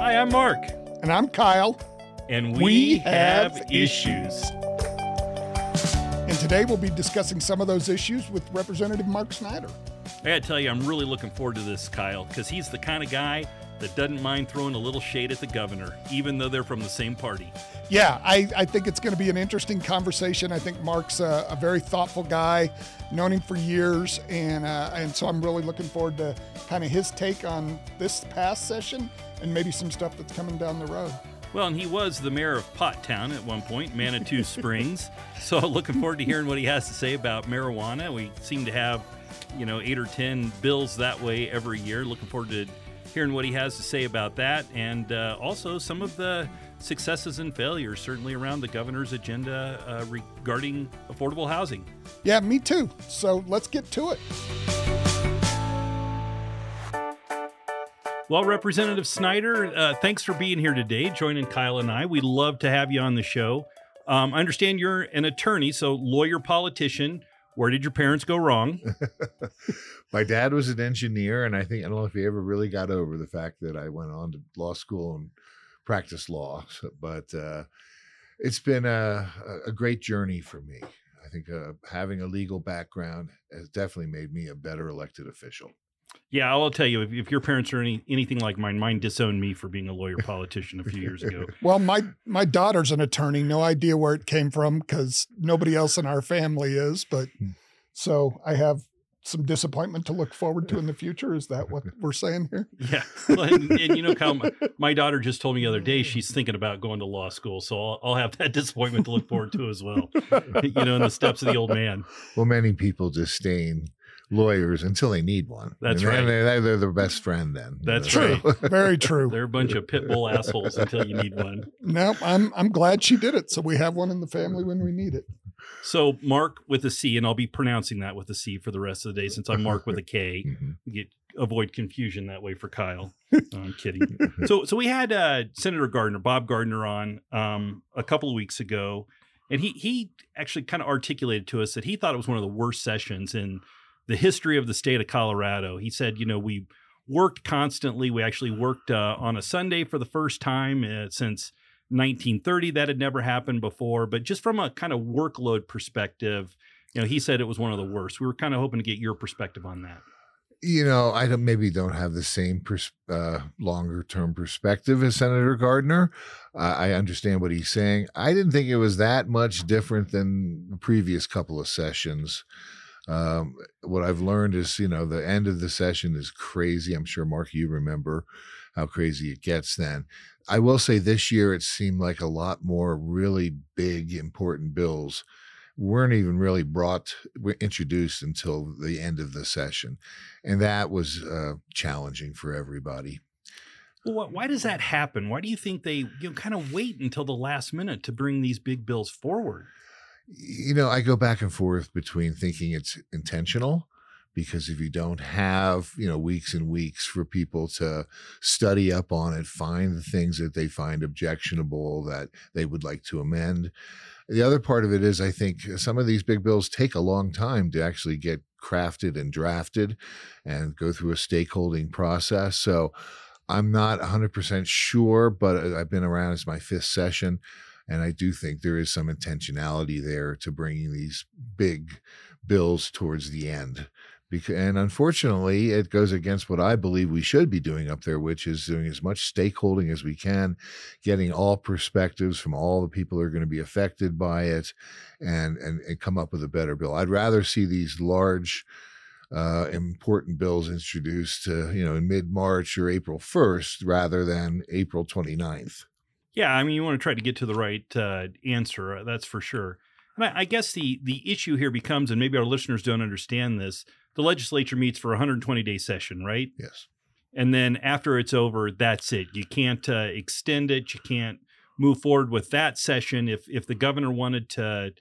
Hi, I'm Mark. And I'm Kyle. And we, We have, have issues. And today we'll be discussing some of those issues with Representative Marc Snyder. I gotta tell you, I'm really looking forward to this, Kyle, because he's the kind of guy that doesn't mind throwing a little shade at the governor, even though they're from the same party. Yeah, I, I think it's going to be an interesting conversation. I think Marc's a, a very thoughtful guy, known him for years, and uh, and so I'm really looking forward to kind of his take on this past session and maybe some stuff that's coming down the road. Well, and he was the mayor of Pot Town at one point, Manitou Springs. So looking forward to hearing what he has to say about marijuana. We seem to have, you know, eight or ten bills that way every year. Looking forward to hearing what he has to say about that, and uh, also some of the successes and failures, certainly around the governor's agenda uh, regarding affordable housing. Yeah, me too. So let's get to it. Well, Representative Snyder, uh, thanks for being here today, joining Kyle and I. We'd love to have you on the show. Um, I understand you're an attorney, so lawyer, politician. Where did your parents go wrong? My dad was an engineer, and I think I don't know if he ever really got over the fact that I went on to law school and practiced law. So, but uh, it's been a, a great journey for me. I think uh, having a legal background has definitely made me a better elected official. Yeah, I will tell you, if, if your parents are any, anything like mine, mine disowned me for being a lawyer politician a few years ago. Well, my my daughter's an attorney. No idea where it came from because nobody else in our family is. But hmm. so I have some disappointment to look forward to in the future. Is that what we're saying here? Yeah. Well, and, and you know, Kyle, my, my daughter just told me the other day she's thinking about going to law school. So I'll, I'll have that disappointment to look forward to as well. You know, in the steps of the old man. Well, many people disdain lawyers until they need one. That's and then right. They're, they're their best friend then. That's So- right. Very true. They're a bunch of pit bull assholes until you need one. No, I'm I'm glad she did it. So we have one in the family when we need it. So Mark with a C, and I'll be pronouncing that with a C for the rest of the day since I'm Mark with a K. Mhm. Get avoid confusion that way for Kyle. No, I'm kidding. So so we had uh, Senator Gardner, Bob Gardner, on um, a couple of weeks ago, and he he actually kind of articulated to us that he thought it was one of the worst sessions in the history of the state of Colorado. He said, you know, we worked constantly. We actually worked uh, on a Sunday for the first time uh, since 1930. That had never happened before. But just from a kind of workload perspective, you know, he said it was one of the worst. We were kind of hoping to get your perspective on that. you know, I don't, maybe don't have the same pers- uh, longer term perspective as Senator Gardner. I understand what he's saying. I didn't think it was that much different than the previous couple of sessions. Um, what I've learned is, you know, the end of the session is crazy. I'm sure, Mark, you remember how crazy it gets then. I will say this year it seemed like a lot more really big, important bills weren't even really brought were introduced until the end of the session and that was uh, challenging for everybody Well, why does that happen? Why do you think they you know kind of wait until the last minute to bring these big bills forward? You know i go back and forth between thinking it's intentional because if you don't have you know weeks and weeks for people to study up on it find the things that they find objectionable that they would like to amend. The other part of it is i think uh, some of these big bills take a long time to actually get crafted and drafted and go through a stakeholding process. So i'm not 100% sure but uh, i've been around it's my fifth session and I do think there is some intentionality there to bringing these big bills towards the end. And unfortunately, it goes against what I believe we should be doing up there, which is doing as much stakeholding as we can, getting all perspectives from all the people who are going to be affected by it, and and, and come up with a better bill. I'd rather see these large, uh, important bills introduced, uh, you know, in mid March or April first, rather than April 29th. Yeah, I mean, you want to try to get to the right uh, answer. uh, That's for sure. And I, I guess the the issue here becomes, and maybe our listeners don't understand this: the legislature meets for a 120 day session, right? Yes. And then after it's over, that's it. You can't uh, extend it. You can't move forward with that session. If if the governor wanted to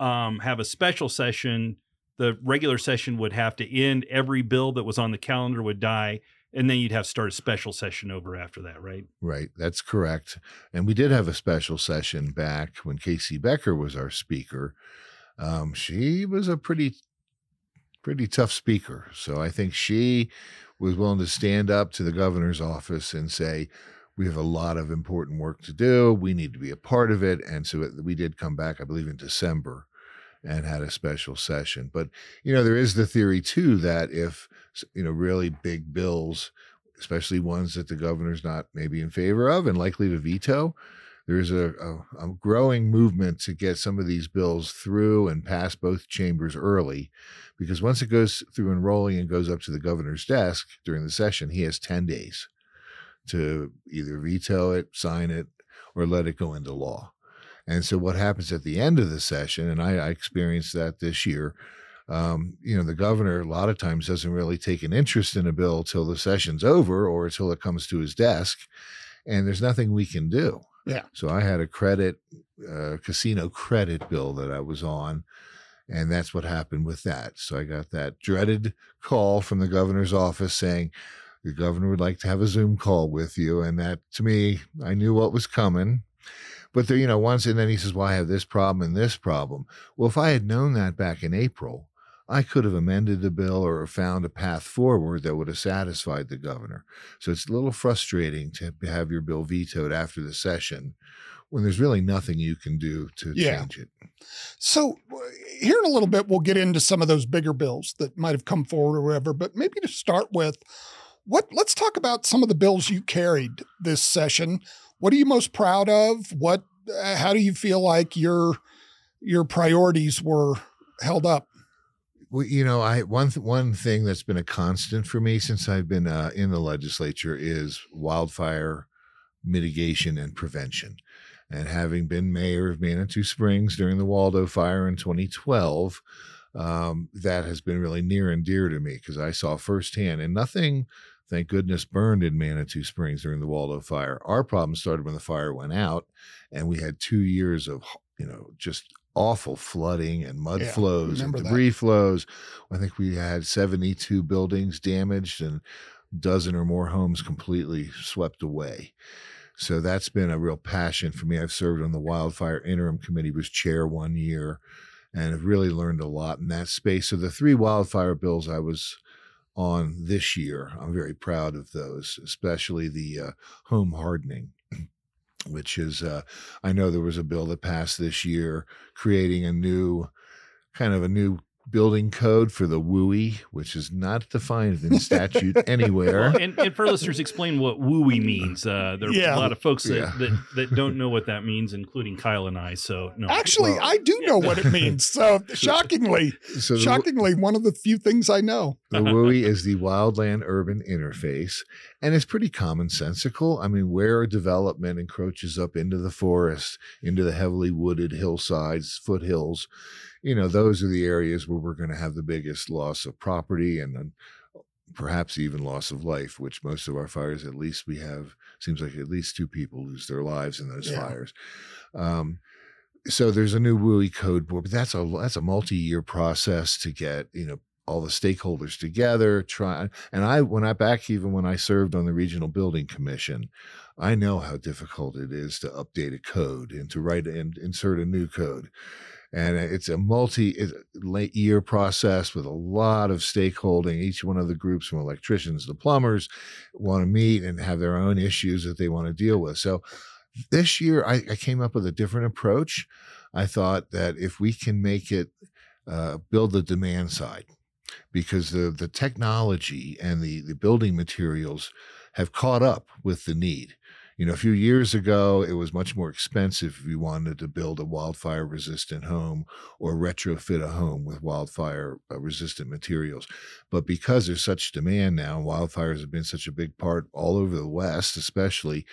um, have a special session, the regular session would have to end. Every bill that was on the calendar would die, and then you'd have to start a special session over after that, right? Right, that's correct. And we did have a special session back when KC Becker was our speaker. Um, she was a pretty, pretty tough speaker. So I think she was willing to stand up to the governor's office and say, we have a lot of important work to do. We need to be a part of it. And so we did come back, I believe, in December and had a special session. But, you know, there is the theory too that if, you know, really big bills, especially ones that the governor's not maybe in favor of and likely to veto, there's a, a, a, growing movement to get some of these bills through and pass both chambers early because once it goes through enrolling and goes up to the governor's desk during the session, he has 10 days to either veto it, sign it, or let it go into law. And so, what happens at the end of the session, and I, I experienced that this year, um, you know, the governor a lot of times doesn't really take an interest in a bill till the session's over or until it comes to his desk, and there's nothing we can do. Yeah. So I had a credit, uh, casino credit bill that I was on, and that's what happened with that. So I got that dreaded call from the governor's office saying, the governor would like to have a Zoom call with you. And that to me, I knew what was coming. But there, you know, once and then he says, Well, I have this problem and this problem. Well, if I had known that back in April, I could have amended the bill or found a path forward that would have satisfied the governor. So it's a little frustrating to have your bill vetoed after the session when there's really nothing you can do to yeah. change it. So, here in a little bit, we'll get into some of those bigger bills that might have come forward or whatever. But maybe to start with, what let's talk about some of the bills you carried this session. What are you most proud of? What uh, how do you feel like your your priorities were held up? You know, I one one thing that's been a constant for me since I've been uh, in the legislature is wildfire mitigation and prevention. And having been mayor of Manitou Springs during the Waldo fire in 2012, um, that has been really near and dear to me because I saw firsthand, and nothing thank goodness, burned in Manitou Springs during the Waldo fire. Our problem started when the fire went out, and we had two years of, you know, just awful flooding and mud yeah, flows and debris that. flows. I think we had 72 buildings damaged and a dozen or more homes completely swept away. So that's been a real passion for me. I've served on the wildfire interim committee, was chair one year, and have really learned a lot in that space. So the three wildfire bills I was on this year. I'm very proud of those, especially the uh, home hardening. Which is, uh, I know there was a bill that passed this year creating a new kind of a new building code for the WUI, which is not defined in statute anywhere. Well, and, and, for listeners, explain what WUI means. Uh, there are yeah. a lot of folks that, yeah. that, that, don't know what that means, including Kyle and I. So no, actually, well, I do know what it means. So shockingly, so the, shockingly, one of the few things I know. The WUI is the Wildland Urban Interface, and it's pretty commonsensical. I mean, where development encroaches up into the forest, into the heavily wooded hillsides, foothills you know, those are the areas where we're going to have the biggest loss of property and then perhaps even loss of life, which most of our fires, at least we have, seems like at least two people lose their lives in those yeah. fires. Um, so there's a new WUI code board, but that's a that's a multi-year process to get you know all the stakeholders together. Try and I when I back even when I served on the regional building commission, I know how difficult it is to update a code and to write and insert a new code and it's a multi-year process with a lot of stakeholding. Each one of the groups, from electricians to plumbers, want to meet and have their own issues that they want to deal with. So this year, I, I came up with a different approach. I thought that if we can make it uh, build the demand side, because the the technology and the the building materials have caught up with the need. You know, a few years ago, it was much more expensive if you wanted to build a wildfire resistant home or retrofit a home with wildfire uh, resistant materials. But because there's such demand now, wildfires have been such a big part all over the West, especially,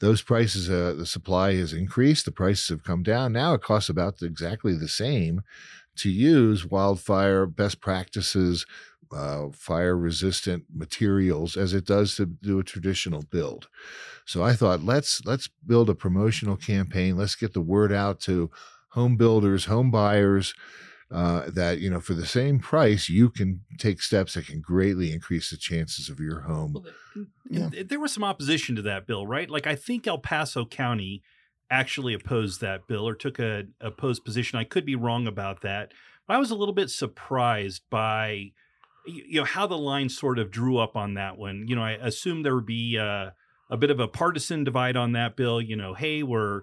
those prices, uh, the supply has increased, the prices have come down. Now it costs about exactly the same to use wildfire best practices uh, fire resistant materials as it does to do a traditional build. So I thought let's let's build a promotional campaign. Let's get the word out to home builders, home buyers. Uh, that you know, for the same price, you can take steps that can greatly increase the chances of your home. Well, yeah. There was some opposition to that bill, right? Like I think El Paso County actually opposed that bill or took a opposed position. I could be wrong about that. But I was a little bit surprised by you know how the line sort of drew up on that one. You know, I assume there would be uh, a bit of a partisan divide on that bill. You know, hey, we're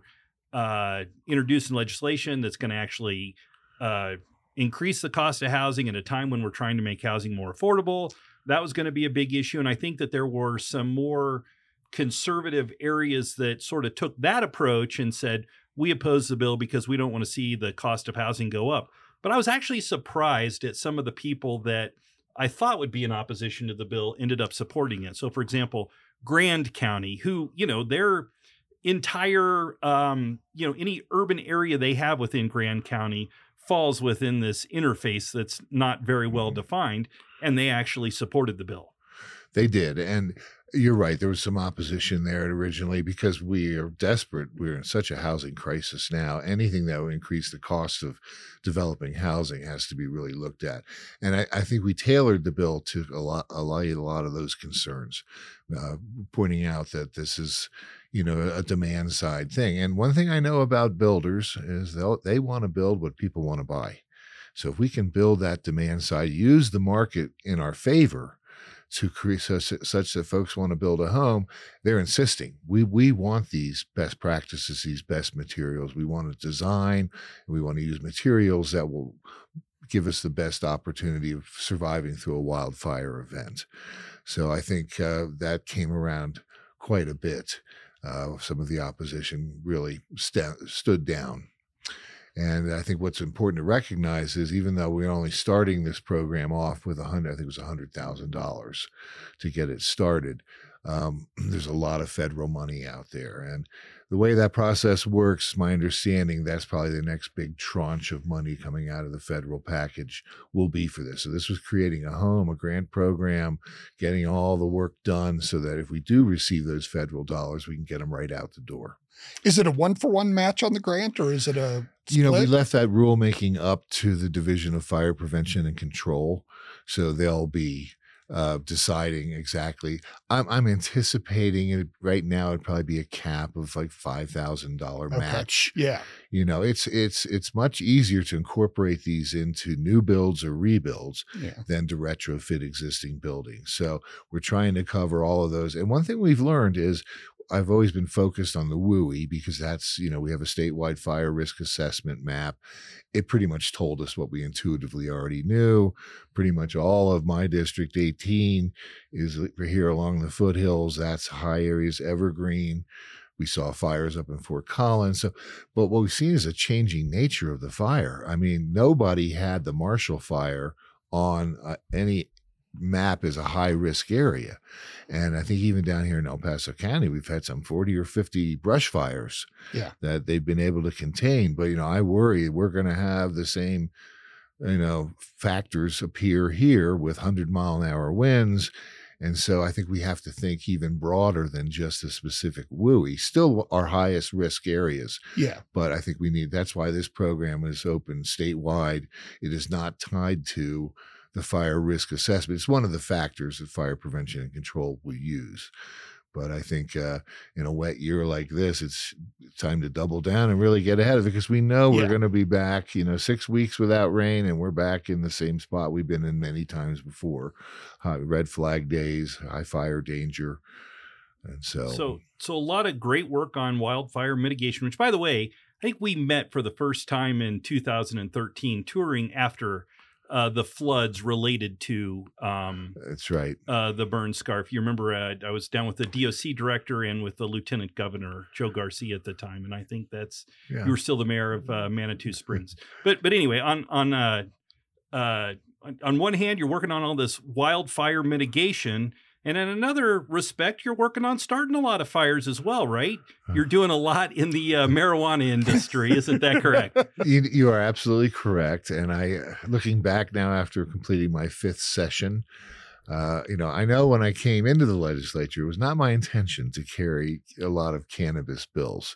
uh, introducing legislation that's going to actually uh, increase the cost of housing at a time when we're trying to make housing more affordable. That was going to be a big issue. And I think that there were some more conservative areas that sort of took that approach and said, we oppose the bill because we don't want to see the cost of housing go up. But I was actually surprised at some of the people that I thought would be in opposition to the bill ended up supporting it. So, for example, Grand County, who, you know, their entire, um, you know, any urban area they have within Grand County falls within this interface that's not very well Mhm. defined, and they actually supported the bill. They did. And you're right. There was some opposition there originally because we are desperate. We're in such a housing crisis now. Anything that would increase the cost of developing housing has to be really looked at. And I, I think we tailored the bill to a lot, allay a lot of those concerns, uh, pointing out that this is, you know, a demand side thing. And one thing I know about builders is they'll, they want to build what people want to buy. So if we can build that demand side, use the market in our favor, to create such, such that folks want to build a home, they're insisting. We we want these best practices, these best materials. We want to design, we want to use materials that will give us the best opportunity of surviving through a wildfire event. So I think uh, that came around quite a bit. Uh, some of the opposition really sta stood down. And I think what's important to recognize is even though we're only starting this program off with a hundred, I think it was a hundred thousand dollars to get it started. Um, there's a lot of federal money out there, and the way that process works, my understanding, that's probably the next big tranche of money coming out of the federal package will be for this. So this was creating a home, a grant program, getting all the work done so that if we do receive those federal dollars, we can get them right out the door. Is it a one for one match on the grant or is it a you know, we left that rulemaking up to the Division of Fire Prevention and Control, so they'll be uh, deciding exactly. I'm, I'm anticipating it right now. It'd probably be a cap of like five thousand dollar Okay. match. Yeah. You know, it's it's it's much easier to incorporate these into new builds or rebuilds Yeah. than to retrofit existing buildings. So we're trying to cover all of those. And one thing we've learned is I've always been focused on the WUI because that's, you know, we have a statewide fire risk assessment map. It pretty much told us what we intuitively already knew. Pretty much all of my district 18 is here along the foothills. That's high areas, evergreen. We saw fires up in Fort Collins. So, but what we've seen is a changing nature of the fire. I mean, nobody had the Marshall fire on uh, any map is a high risk area. And I think even down here in El Paso County, we've had some 40 or 50 brush fires Yeah. that they've been able to contain. But, you know, I worry we're going to have the same, you know, factors appear here with 100 mile an hour winds. And so I think we have to think even broader than just the specific WUI, still our highest risk areas. Yeah. But I think we need, that's why this program is open statewide. It is not tied to the fire risk assessment. It's one of the factors that fire prevention and control will use. But I think uh, in a wet year like this, it's time to double down and really get ahead of it because we know we're going to be back, you know, six weeks without rain and we're back in the same spot we've been in many times before. High red flag days, high fire danger. And so, So, so a lot of great work on wildfire mitigation. Which, by the way, I think we met for the first time in 2013, touring after uh, the floods related to um, that's right. uh, the burn scarf. You remember uh, I was down with the DOC director and with the lieutenant governor Joe Garcia at the time, and I think that's Yeah. you were still the mayor of uh, Manitou Springs. But but anyway, on on uh, uh, on- on one hand, you're working on all this wildfire mitigation, and in another respect, you're working on starting a lot of fires as well, right? You're doing a lot in the uh, marijuana industry, isn't that correct? you, you are absolutely correct. And I, looking back now after completing my fifth session, uh, you know, I know when I came into the legislature, it was not my intention to carry a lot of cannabis bills.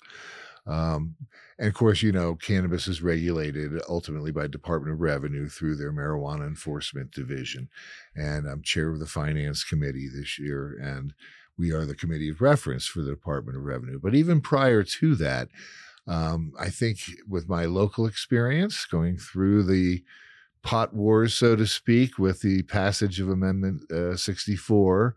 Um, and of course, you know, cannabis is regulated ultimately by Department of Revenue through their marijuana enforcement division. And I'm chair of the finance committee this year, and we are the committee of reference for the Department of Revenue. But even prior to that, um, I think with my local experience going through the pot wars, so to speak, with the passage of Amendment uh, 64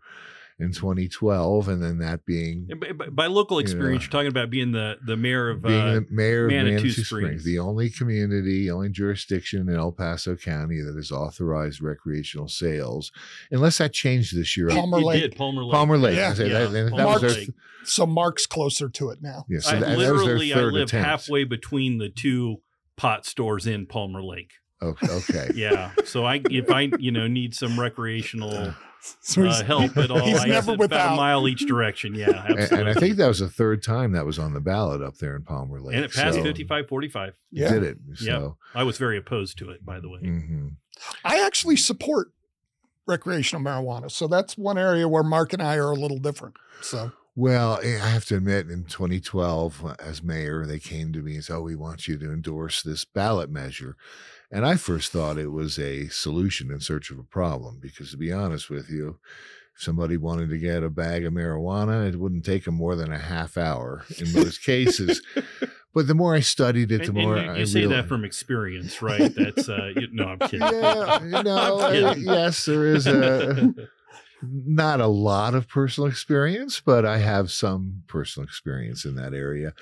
in 2012, and then that being by, by- by local You experience, know, you're talking about being the the mayor of being uh, the mayor of Manitou Manitou, Springs. Springs. the only community, only jurisdiction in El Paso County that has authorized recreational sales, unless that changed this year. Palmer it Lake. did Palmer Lake. Palmer Lake. Yeah. Yeah, that, that Palmer was their, Lake. So Mark's closer to it now. yeah, so I, that, that was their literally, I live attempt. halfway between the two pot stores in Palmer Lake. Okay, okay. Yeah, so I if I you know need some recreational So he's, uh, help at all, he's I never about without. a mile each direction. Yeah, absolutely. and I think that was the third time that was on the ballot up there in Palmer Lake. and it passed so- 55 45. yeah. Did it? So, I was very opposed to it, by the way. mhm. I actually support recreational marijuana. So that's one area where Mark and I are a little different. So Well, I have to admit, in 2012, uh, as mayor, they came to me and said, "Oh, we want you to endorse this ballot measure." And I first thought it was a solution in search of a problem, because to be honest with you, if somebody wanted to get a bag of marijuana, it wouldn't take them more than a half hour in most cases. But the more I studied it, the And, more and you, I you say that from experience, right? That's uh, you, no, I'm kidding. Yeah, you know, I'm uh, kidding. yes, there is a not a lot of personal experience, but I have some personal experience in that area.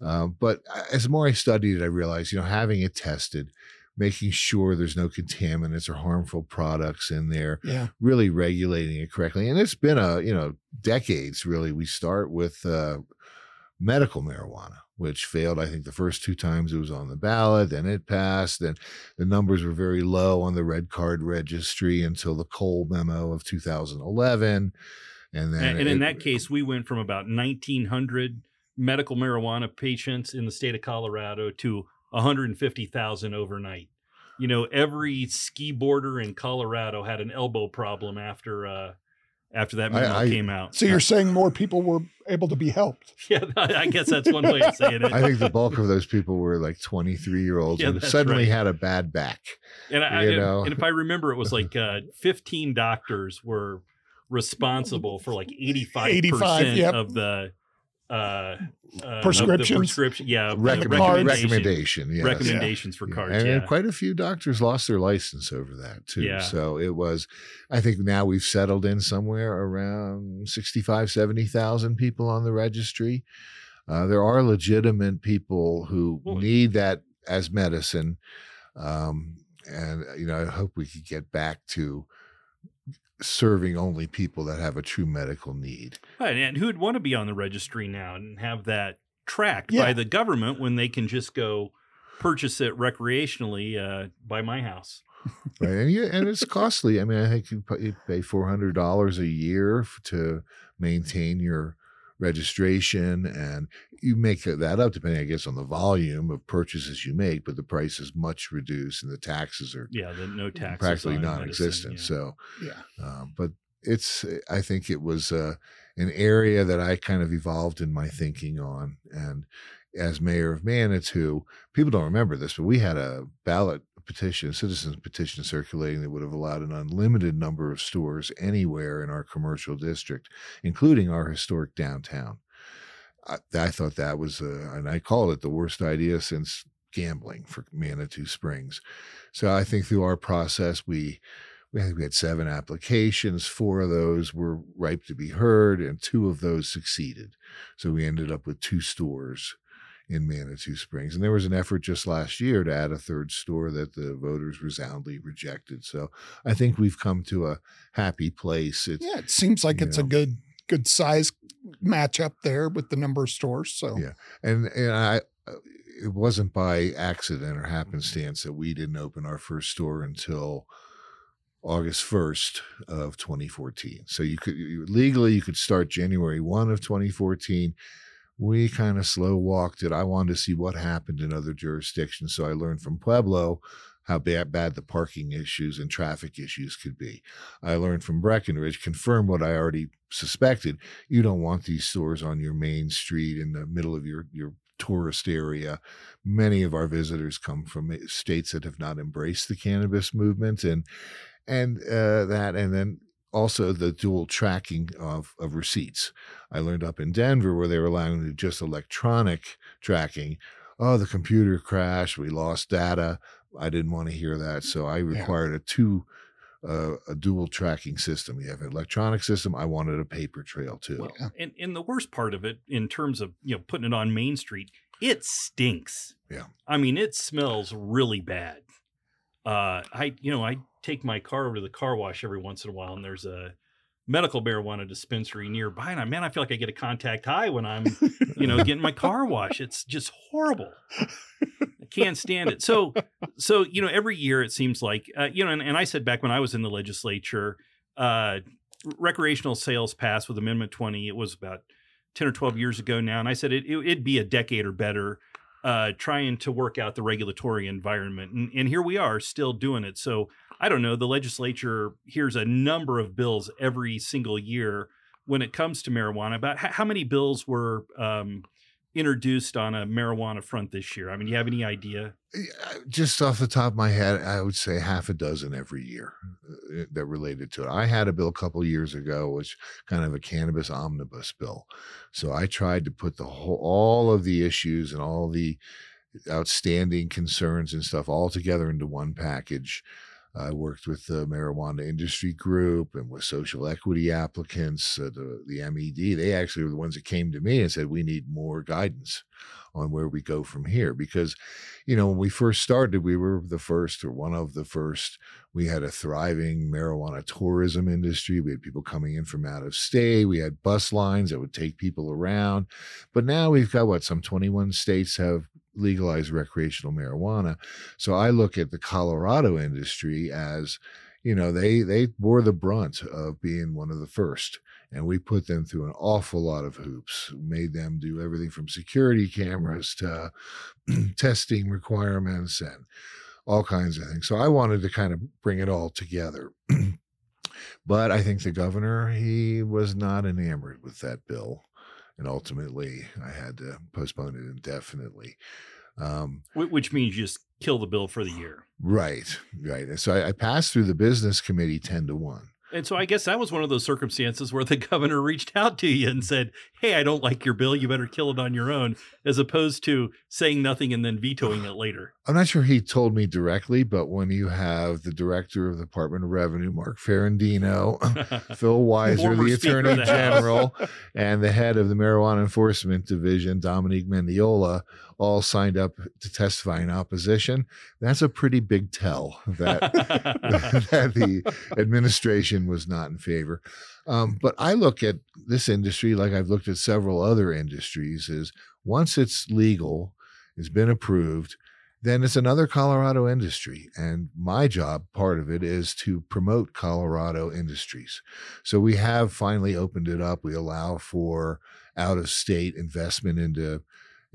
Um, but as the more I studied it, I realized, you know, having it tested, making sure there's no contaminants or harmful products in there, yeah. really regulating it correctly. And it's been a, you know, decades really. We start with uh, medical marijuana, which failed, I think, the first two times it was on the ballot, then it passed. and the numbers were very low on the red card registry until the Cole memo of 2011. And then, And, and in it- that case, we went from about 1,900 medical marijuana patients in the state of Colorado to 150,000 overnight. You know, every ski boarder in Colorado had an elbow problem after uh, after that I- memo I- came out. So you're saying more people were able to be helped. Yeah, I guess that's one way of saying it. I think the bulk of those people were like 23 year olds Yeah, who suddenly right. had a bad back. And I, you and- know. and if I remember, it was like uh, 15 doctors were responsible for like 85 85, percent yep. of the uh, uh, the Prescriptions. prescription, yeah, Recommend- cards. recommendation. Yes. recommendations for cards. And, yeah. quite a few doctors lost their license over that too. Yeah. So it was, I think now we've settled in somewhere around 65, 70,000 people on the registry. Uh, there are legitimate people who Well- need that as medicine. Um, and, you know, I hope we could get back to serving only people that have a true medical need. Right, and who'd want to be on the registry now and have that tracked Yeah. by the government when they can just go purchase it recreationally uh, by my house? right and you, and it's costly i mean i think you pay $400 a year to maintain your registration and you make that up depending i guess on the volume of purchases you make but the price is much reduced and the taxes are Yeah, the no taxes practically non-existent medicine, yeah. so Yeah. um, but it's i think it was uh, an area that i kind of evolved in my thinking on and as mayor of manitou people don't remember this but we had a ballot petition citizens petition circulating that would have allowed an unlimited number of stores anywhere in our commercial district including our historic downtown. I, I thought that was uh, and i called it the worst idea since gambling for manitou springs. So i think through our process we we, I think we had seven applications. Four of those were ripe to be heard, and two of those succeeded. So we ended up with two stores in Manitou Springs. And there was an effort just last year to add a third store that the voters resoundingly rejected. So I think we've come to a happy place. It's, Yeah, it seems like it's a good good size match up there with the number of stores. So Yeah. and and I it wasn't by accident or happenstance that we didn't open our first store until August 1st of 2014. So you could you, legally you could start January 1 of 2014. We kind of slow walked it. I wanted to see what happened in other jurisdictions. So I learned from Pueblo how bad, bad the parking issues and traffic issues could be. I learned from Breckenridge, confirmed what I already suspected. You don't want these stores on your main street in the middle of your, your tourist area. Many of our visitors come from states that have not embraced the cannabis movement and and uh, that and then also the dual tracking of, of receipts. I learned up in Denver where they were allowing just electronic tracking. Oh, the computer crashed. We lost data. I didn't want to hear that. So I required a two a, a dual tracking system. You have an electronic system. I wanted a paper trail too. Well, and, and the worst part of it, in terms of you know putting it on Main Street, it stinks. Yeah. I mean, it smells really bad. Uh, I you know I take my car over to the car wash every once in a while, and there's a medical marijuana dispensary nearby, and I man, I feel like I get a contact high when I'm you know getting my car wash. It's just horrible. I can't stand it. So so you know every year it seems like uh, you know, and, and I said back when I was in the legislature, uh, recreational sales passed with Amendment 20. It was about 10 or 12 years ago now. And I said it, it, would be a decade or better uh, trying to work out the regulatory environment. And, and here we are still doing it. So I don't know. The legislature hears a number of bills every single year when it comes to marijuana. About how, how many bills were um, introduced on a marijuana front this year? I mean, do you have any idea? Just off the top of my head, I would say half a dozen every year uh, that related to it. I had a bill a couple years ago, which kind of a cannabis omnibus bill. So I tried to put the whole all of the issues and all the outstanding concerns and stuff all together into one package I worked with the marijuana industry group and with social equity applicants, uh, the, the MED. They actually were the ones that came to me and said, we need more guidance on where we go from here. Because, you know, when we first started, we were the first or one of the first. We had a thriving marijuana tourism industry. We had people coming in from out of state. We had bus lines that would take people around. But now we've got what, some 21 states have legalize recreational marijuana. So I look at the Colorado industry as, you know, they they bore the brunt of being one of the first. And we put them through an awful lot of hoops, made them do everything from security cameras to testing requirements and all kinds of things. So I wanted to kind of bring it all together. but I think the governor, he was not enamored with that bill and ultimately I had to postpone it indefinitely. Um, Which means you just kill the bill for the year. Right, right. And so I, I passed through the business committee 10 to 1. And so I guess that was one of those circumstances where the governor reached out to you and said, Hey, I don't like your bill. You better kill it on your own, as opposed to saying nothing and then vetoing it later. I'm not sure he told me directly, but when you have the director of the Department of Revenue, Mark Ferrandino, Phil Weiser, the Attorney the General, and the head of the Marijuana Enforcement Division, Dominique Mendiola, all signed up to testify in opposition, that's a pretty big tell that, that the administration was not in favor. Um, but I look at this industry like I've looked at several other industries is once it's legal, it's been approved, then it's another Colorado industry. And my job, part of it, is to promote Colorado industries. So we have finally opened it up. We allow for out of state investment into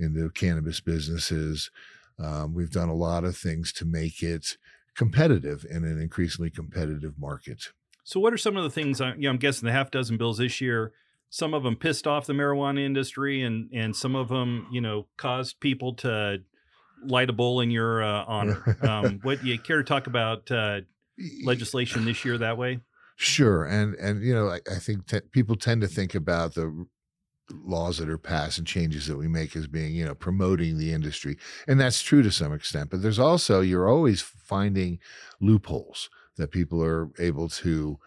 into cannabis businesses. Um, we've done a lot of things to make it competitive in an increasingly competitive market. So, what are some of the things? I, you know, I'm guessing the half dozen bills this year. Some of them pissed off the marijuana industry, and and some of them, you know, caused people to light a bowl in your uh, honor. um, what you care to talk about uh, legislation this year that way? Sure, and and you know, I, I think te- people tend to think about the laws that are passed and changes that we make as being, you know, promoting the industry. And that's true to some extent. But there's also, you're always finding loopholes that people are able to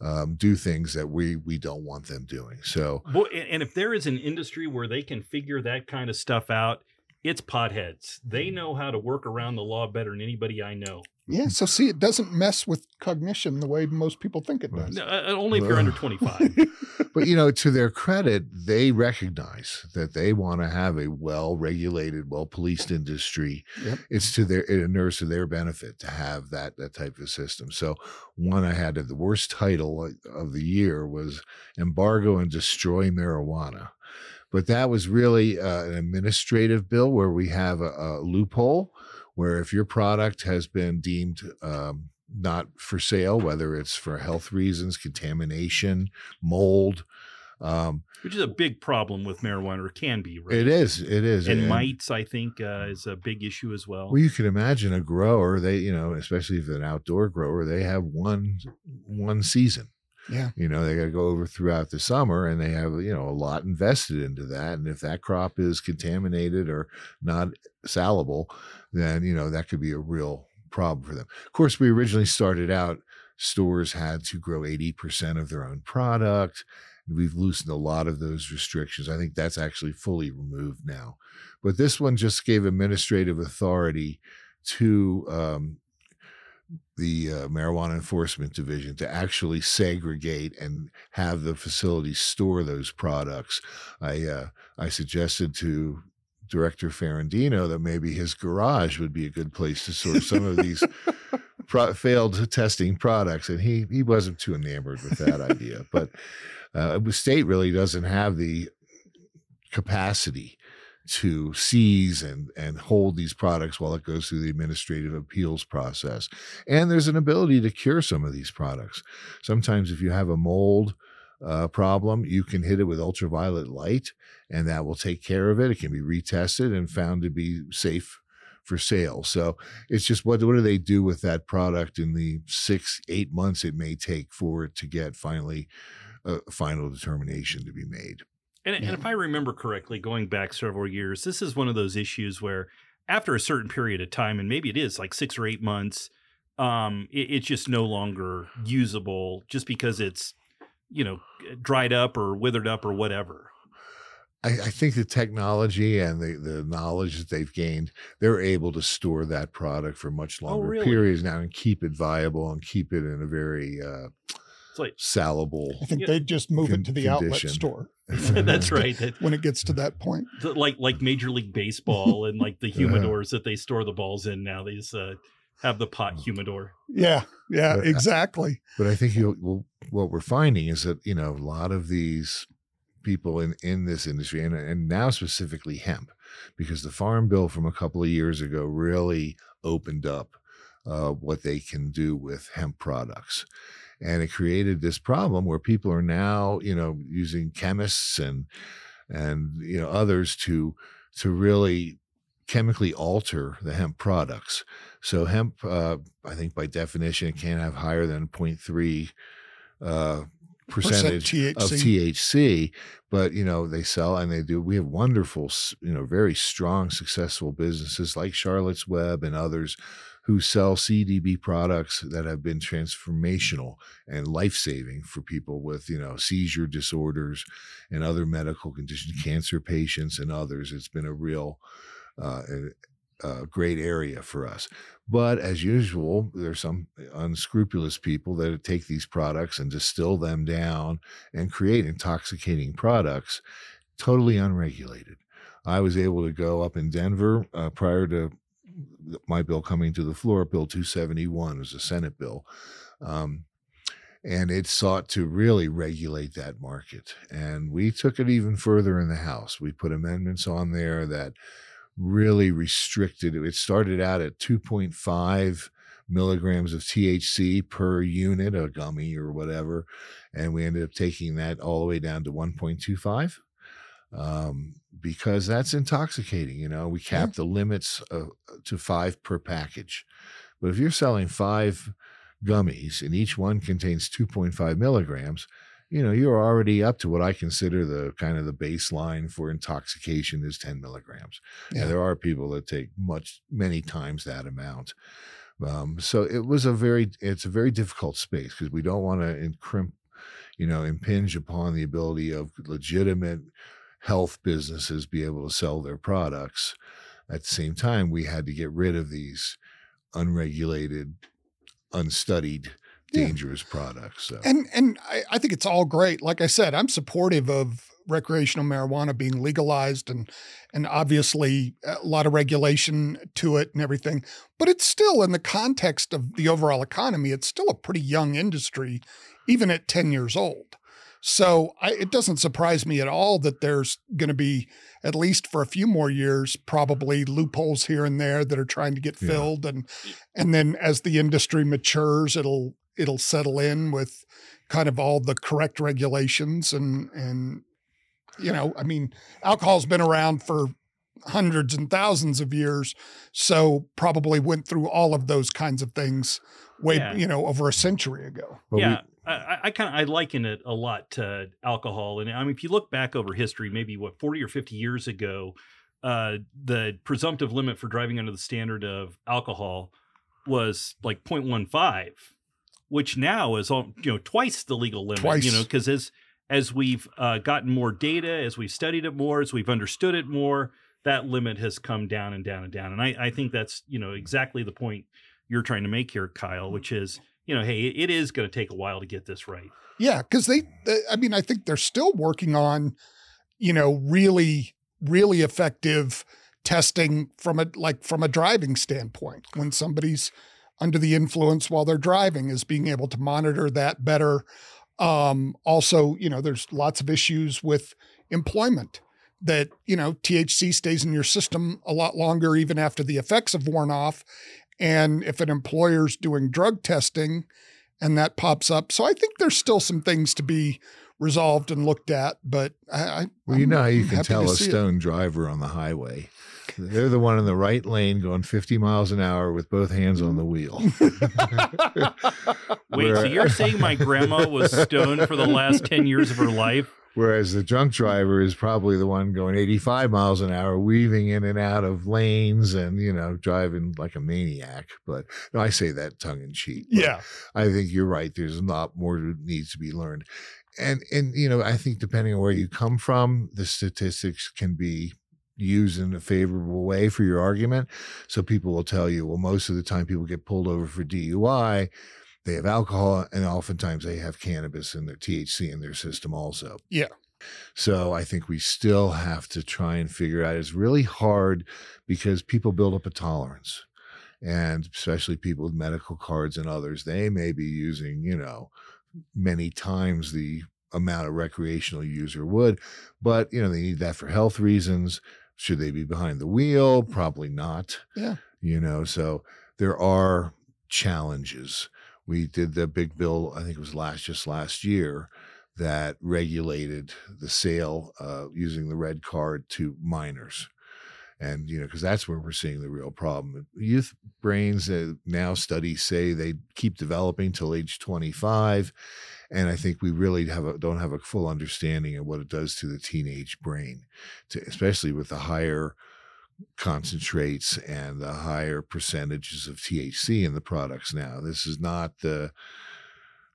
um, do things that we we don't want them doing. So, and if there is an industry where they can figure that kind of stuff out, it's potheads. They know how to work around the law better than anybody I know. Yeah. So see, it doesn't mess with cognition the way most people think it does. Uh, only if you're under 25. but you know, to their credit, they recognize that they want to have a well-regulated, well-policed industry. Yep. It's to their it inures to their benefit to have that that type of system. So one I had the worst title of the year was embargo and destroy marijuana. But that was really uh, an administrative bill where we have a, a loophole where if your product has been deemed um, not for sale, whether it's for health reasons, contamination, mold, um, which is a big problem with marijuana, or can be. Right? It is. It is. And, and mites, I think, uh, is a big issue as well. Well, you can imagine a grower. They, you know, especially if an outdoor grower, they have one one season. Yeah. You know, they got to go over throughout the summer and they have, you know, a lot invested into that. And if that crop is contaminated or not salable, then, you know, that could be a real problem for them. Of course, we originally started out stores had to grow 80% of their own product. We've loosened a lot of those restrictions. I think that's actually fully removed now. But this one just gave administrative authority to um, the uh, marijuana enforcement division to actually segregate and have the facilities store those products. I uh, I suggested to Director Ferrandino that maybe his garage would be a good place to store some of these pro- failed testing products, and he he wasn't too enamored with that idea. But uh, the state really doesn't have the capacity to seize and and hold these products while it goes through the administrative appeals process. And there's an ability to cure some of these products. Sometimes if you have a mold uh, problem, you can hit it with ultraviolet light, and that will take care of it. It can be retested and found to be safe for sale. So it's just what what do they do with that product in the six eight months it may take for it to get finally a final determination to be made. And, Yeah. and if I remember correctly, going back several years, this is one of those issues where after a certain period of time, and maybe it is like six or eight months, um, it, it's just no longer usable just because it's, you know, dried up or withered up or whatever. I, I think the technology and the, the knowledge that they've gained, they're able to store that product for much longer really? periods now and keep it viable and keep it in a very uh, like, salable. I think Yeah. they just move Con- it to the outlet store that's right. That, when it gets to that point. that like like Major League Baseball and like the Yeah. humidors that they store the balls in now. They just uh, have the pot humidor. Yeah, yeah, But I- exactly. But I think you'll, well, what we're finding is that you know a lot of these people in in this industry, and and now specifically hemp, because the farm bill from a couple of years ago really opened up uh, what they can do with hemp products, and it created this problem where people are now you know using chemists and and you know others to to really chemically alter the hemp products. So hemp, uh, I think by definition, it can't have higher than 0.3 uh, percentage Percent of THC. But you know they sell and they do. We have wonderful, you know, very strong, successful businesses like Charlotte's Web and others who sell CDB products that have been transformational and life saving for people with you know seizure disorders and other medical conditions, cancer patients and others. It's been a real uh, a, great area for us. But as usual, there's some unscrupulous people that take these products and distill them down and create intoxicating products totally unregulated. I was able to go up in Denver uh, prior to my bill coming to the floor. Bill 271 was a Senate bill. Um, and it sought to really regulate that market. And we took it even further in the House. We put amendments on there that really restricted it. Started out at 2.5 milligrams of THC per unit, a gummy or whatever. And we ended up taking that all the way down to 1.25 um, because that's intoxicating. You know, we capped the limits uh, to five per package. But if you're selling five gummies and each one contains 2.5 milligrams, you know, you're already up to what I consider the kind of the baseline for intoxication is 10 milligrams. Yeah. And there are people that take much, many times that amount. Um, so it was a very, it's a very difficult space because we don't want to encrimp, you know, impinge upon the ability of legitimate health businesses be able to sell their products. At the same time, we had to get rid of these unregulated, unstudied, Yeah. dangerous products. So. And and I, I think it's all great. Like I said, I'm supportive of recreational marijuana being legalized and and obviously a lot of regulation to it and everything. But it's still in the context of the overall economy, it's still a pretty young industry, even at 10 years old. So I, it doesn't surprise me at all that there's going to be, at least for a few more years, probably loopholes here and there that are trying to get Yeah. filled, and and then as the industry matures, it'll it'll settle in with kind of all the correct regulations and and you know, I mean, alcohol's been around for hundreds and thousands of years, so probably went through all of those kinds of things way Yeah. you know over a century ago. But yeah, I, I- I kind of I liken it a lot to alcohol, and I mean, if you look back over history, maybe what forty or fifty years ago, uh, the presumptive limit for driving under the standard of alcohol was like 0.15. which now is all you know twice the legal limit. Twice. You know, because as as we've uh, gotten more data, as we've studied it more, as we've understood it more, that limit has come down and down and down. And I, I think that's you know exactly the point you're trying to make here, Kyle, which is you know, hey, it is going to take a while to get this right. Yeah, because they, they, I mean, I think they're still working on, you know, really, really effective testing from a like from a driving standpoint. When somebody's under the influence while they're driving, is being able to monitor that better. Um, also, you know, there's lots of issues with employment that you know THC stays in your system a lot longer even after the effects have worn off. And if an employer's doing drug testing and that pops up, so I think there's still some things to be resolved and looked at. But I, I Well, you know how you I'm can tell a see it. stone driver on the highway. They're the one in the right lane going 50 miles an hour with both hands on the wheel. Wait, so you're saying my grandma was stoned for the last 10 years of her life? Whereas the drunk driver is probably the one going 85 miles an hour, weaving in and out of lanes and, you know, driving like a maniac. But no, I say that tongue in cheek. Yeah. I think you're right. There's a lot more that needs to be learned. And, and, you know, I think depending on where you come from, the statistics can be used in a favorable way for your argument. So people will tell you, well, most of the time people get pulled over for DUI. They have alcohol and oftentimes they have cannabis and their THC in their system also. Yeah. So I think we still have to try and figure out. It's really hard because people build up a tolerance. And especially people with medical cards and others, they may be using, you know, many times the amount a recreational user would, but you know, they need that for health reasons. Should they be behind the wheel? Probably not. Yeah. You know, so there are challenges. We did the big bill, I think it was last just last year, that regulated the sale uh, using the red card to minors. And, you know, because that's where we're seeing the real problem. Youth brains, uh, now studies say they keep developing till age 25. And I think we really have a, don't have a full understanding of what it does to the teenage brain, to, especially with the higher concentrates and the higher percentages of THC in the products now. This is not the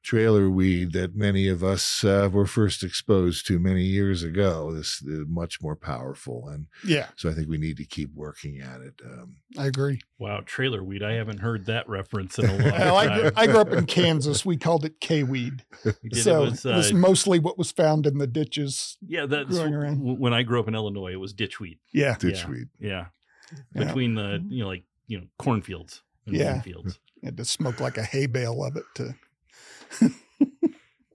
trailer weed that many of us uh, were first exposed to many years ago. This is much more powerful. And Yeah. so I think we need to keep working at it. Um, I agree. Wow, trailer weed. I haven't heard that reference in a long Well, I, grew, time. I grew up in Kansas. We called it K weed. So it was, it was uh, mostly what was found in the ditches. yeah, that's growing around. when I grew up in Illinois, it was ditchweed. Yeah. ditchweed. Yeah. Yeah. Between the, you know, like, you know, cornfields and Yeah. fields. Had to smoke like a hay bale of it to.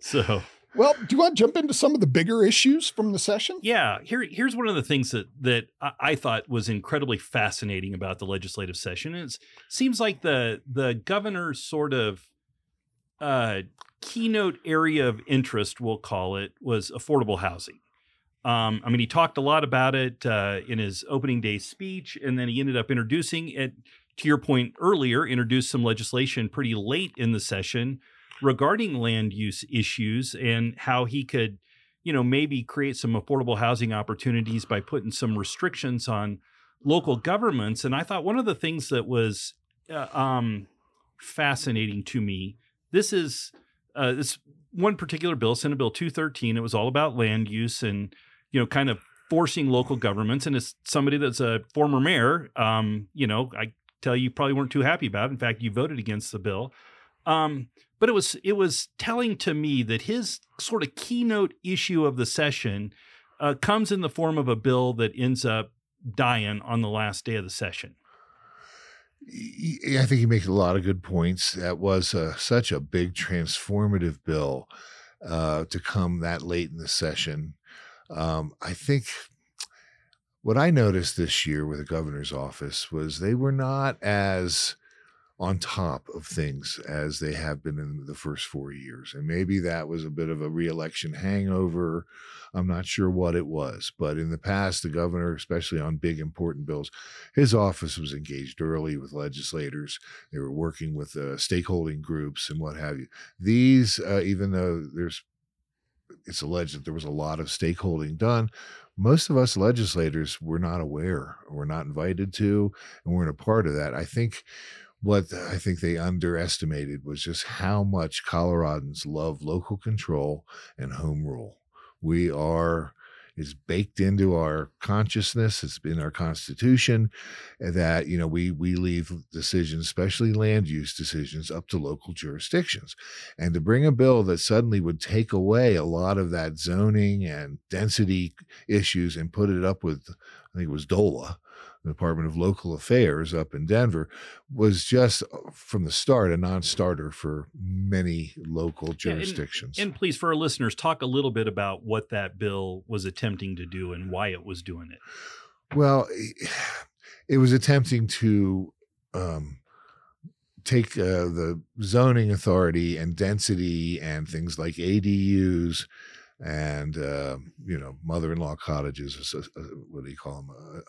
So, Well, do you want to jump into some of the bigger issues from the session? yeah, here here's one of the things that that I, thought was incredibly fascinating about the legislative session. It seems like the the governor's sort of uh, keynote area of interest, we'll call it, was affordable housing. Um, I mean, he talked a lot about it uh, in his opening day speech, and then he ended up introducing it. To your point earlier, introduced some legislation pretty late in the session regarding land use issues and how he could, you know, maybe create some affordable housing opportunities by putting some restrictions on local governments. And I thought one of the things that was uh, um, fascinating to me, this is uh, this one particular bill, Senate Bill 213. It was all about land use and, you know, kind of forcing local governments. And as somebody that's a former mayor, um, you know, I tell you, you probably weren't too happy about it. In fact, you voted against the bill. Um, but it was it was telling to me that his sort of keynote issue of the session uh, comes in the form of a bill that ends up dying on the last day of the session. I think he makes a lot of good points. That was uh, such a big transformative bill uh, to come that late in the session. Um, I think what I noticed this year with the governor's office was they were not as on top of things as they have been in the first four years. And maybe that was a bit of a reelection hangover. I'm not sure what it was, but in the past, the governor, especially on big important bills, his office was engaged early with legislators. They were working with uh, stakeholding groups and what have you. These, uh, even though there's, it's alleged that there was a lot of stakeholding done. Most of us legislators were not aware, were not invited to, and weren't a part of that. I think what I think they underestimated was just how much Coloradans love local control and home rule. We are is baked into our consciousness. It's in our constitution eh, that you know we we leave decisions, especially land use decisions, up to local jurisdictions. And to bring a bill that suddenly would take away a lot of that zoning and density issues and put it up with, I think it was DOLA, the Department of Local Affairs up in Denver, was just uh, from the start a non-starter for many local jurisdictions. Yeah, and, and, please, for our listeners, talk a little bit about what that bill was attempting to do and why it was doing it. Well, it was attempting to um, take uh, the zoning authority and density and things like ADUs and uh, you know mother-in-law cottages. What do you call them? Uh,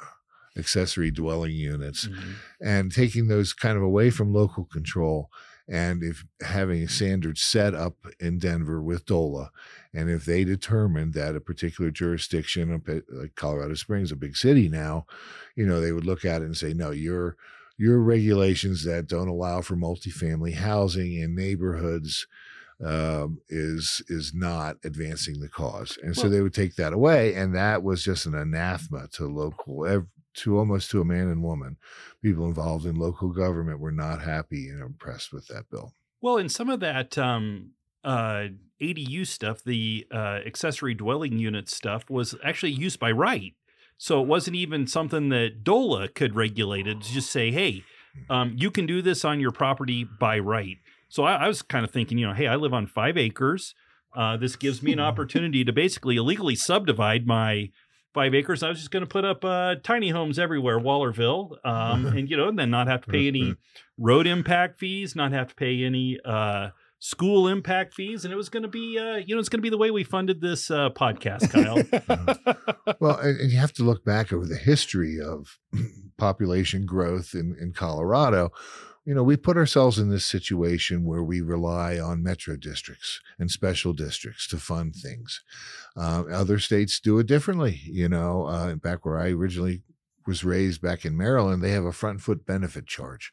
accessory dwelling units mm-hmm. and taking those kind of away from local control and if having a standard set up in Denver with DOLA, and if they determined that a particular jurisdiction, like Colorado Springs, a big city now, you know, they would look at it and say, no, your your regulations that don't allow for multifamily housing in neighborhoods um, is is not advancing the cause, and well, so they would take that away, and that was just an anathema to local to almost to a man and woman. People involved in local government were not happy and impressed with that bill. Well, in some of that um, uh, ADU stuff, the uh, accessory dwelling unit stuff was actually used by right. So it wasn't even something that DOLA could regulate it. To just say, hey, hmm. um, you can do this on your property by right. So I, I was kind of thinking, you know, hey, I live on five acres. Uh, this gives me an opportunity to basically illegally subdivide my five acres. I was just going to put up uh, tiny homes everywhere, Wallerville, um, and you know, and then not have to pay any road impact fees, not have to pay any uh, school impact fees, and it was going to be, uh, you know, it's going to be the way we funded this uh, podcast, Kyle. well, and, and, you have to look back over the history of population growth in in Colorado you know, we put ourselves in this situation where we rely on metro districts and special districts to fund things. Uh, other states do it differently. You know, uh, back where I originally was raised back in Maryland, they have a front foot benefit charge.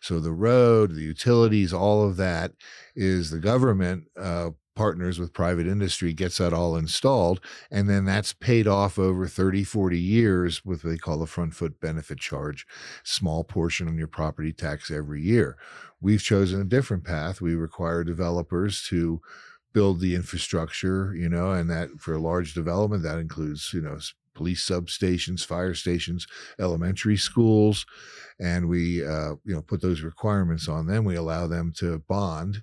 So the road, the utilities, all of that is the government uh, partners with private industry gets that all installed and then that's paid off over 30 40 years with what they call the front foot benefit charge small portion on your property tax every year. We've chosen a different path. We require developers to build the infrastructure you know and that for a large development that includes you know police substations fire stations elementary schools and we uh, you know put those requirements on them. We allow them to bond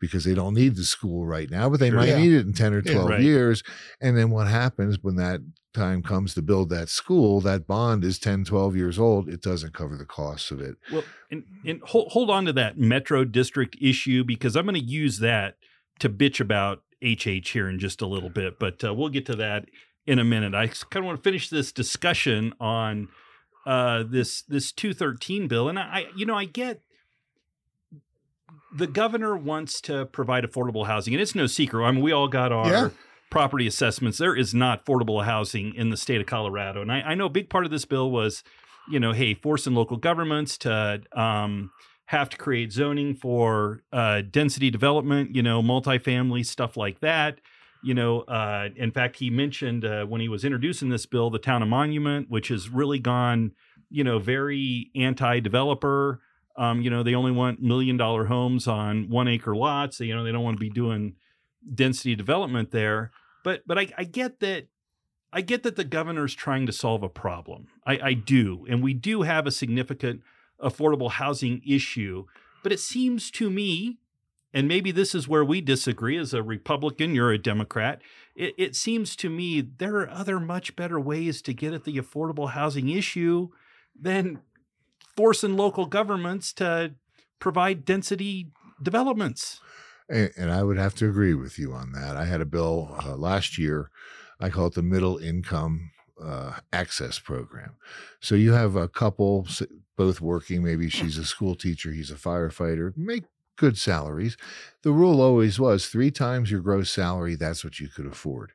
because they don't need the school right now, but they sure, might yeah. need it in 10 or 12 yeah, right. years. And then what happens when that time comes to build that school, that bond is 10, 12 years old. It doesn't cover the costs of it. Well, and, and hold, hold on to that metro district issue because I'm going to use that to bitch about HH here in just a little bit, but uh, we'll get to that in a minute. I kind of want to finish this discussion on uh, this this 213 bill, and I, you know, I get the governor wants to provide affordable housing, and it's no secret. I mean, we all got our yeah. property assessments. There is not affordable housing in the state of Colorado, and I, I know a big part of this bill was, you know, hey, forcing local governments to um, have to create zoning for uh, density development, you know, multifamily stuff like that. You know, uh, in fact, he mentioned uh, when he was introducing this bill, the town of Monument, which has really gone, you know, very anti-developer. Um, you know, they only want million dollar homes on one acre lots. You know, they don't want to be doing density development there. But but I, I get that I get that the governor's trying to solve a problem. I, I do, and we do have a significant affordable housing issue. But it seems to me, and maybe this is where we disagree as a Republican, you're a Democrat. It, it seems to me there are other much better ways to get at the affordable housing issue than forcing local governments to provide density developments. And, and, I would have to agree with you on that. I had a bill uh, last year. I call it the Middle Income uh, Access Program. So you have a couple, both working. Maybe she's a school teacher, he's a firefighter. Make good salaries. The rule always was three times your gross salary. That's what you could afford.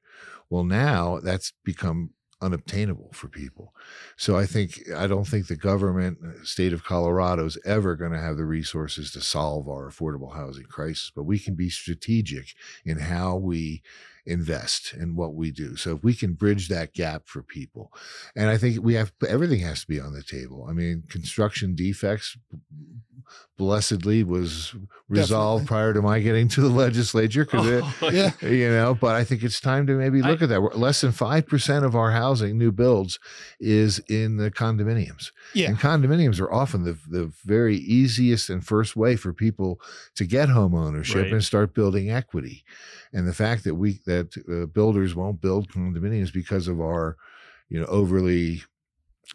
Well, now that's become unobtainable for people. So I think I don't think the government, uh, state of Colorado, is ever going to have the resources to solve our affordable housing crisis. But we can be strategic in how we invest in what we do. So if we can bridge that gap for people, and I think we have everything has to be on the table. I mean, construction defects blessedly was resolved Definitely. prior to my getting to the legislature because Oh, Yeah. you know but i think it's time to maybe look I- at that less than 5% of our housing new builds is in the condominiums Yeah. and condominiums are often the, the very easiest and first way for people to get home ownership Right. and start building equity and the fact that we that uh, builders won't build condominiums because of our you know overly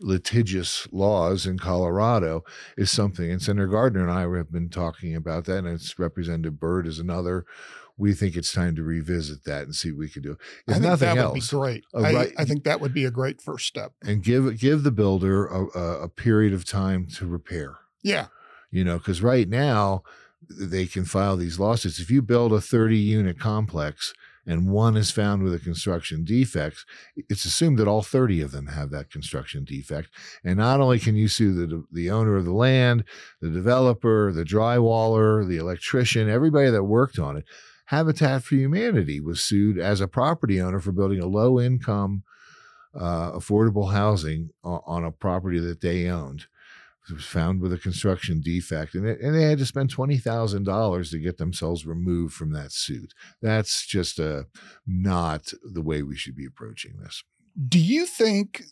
litigious laws in Colorado is something. And Senator Gardner and I have been talking about that, and it's Representative Bird is another. We think it's time to revisit that and see what we could do. I think nothing that else, would be great. I, right- I think that would be a great first step. and give give the builder a, a, a period of time to repair. Yeah. You know, because right now they can file these lawsuits. If you build a 30 unit complex and one is found with a construction defect, it's assumed that all 30 of them have that construction defect. And not only can you sue the the owner of the land, the developer, the drywaller, the electrician, everybody that worked on it. Habitat for Humanity was sued as a property owner for building a low income uh, affordable housing o- on a property that they owned. It was found with a construction defect, and, it, and they had to spend twenty thousand dollars to get themselves removed from that suit. That's just uh, not the way we should be approaching this. Do you think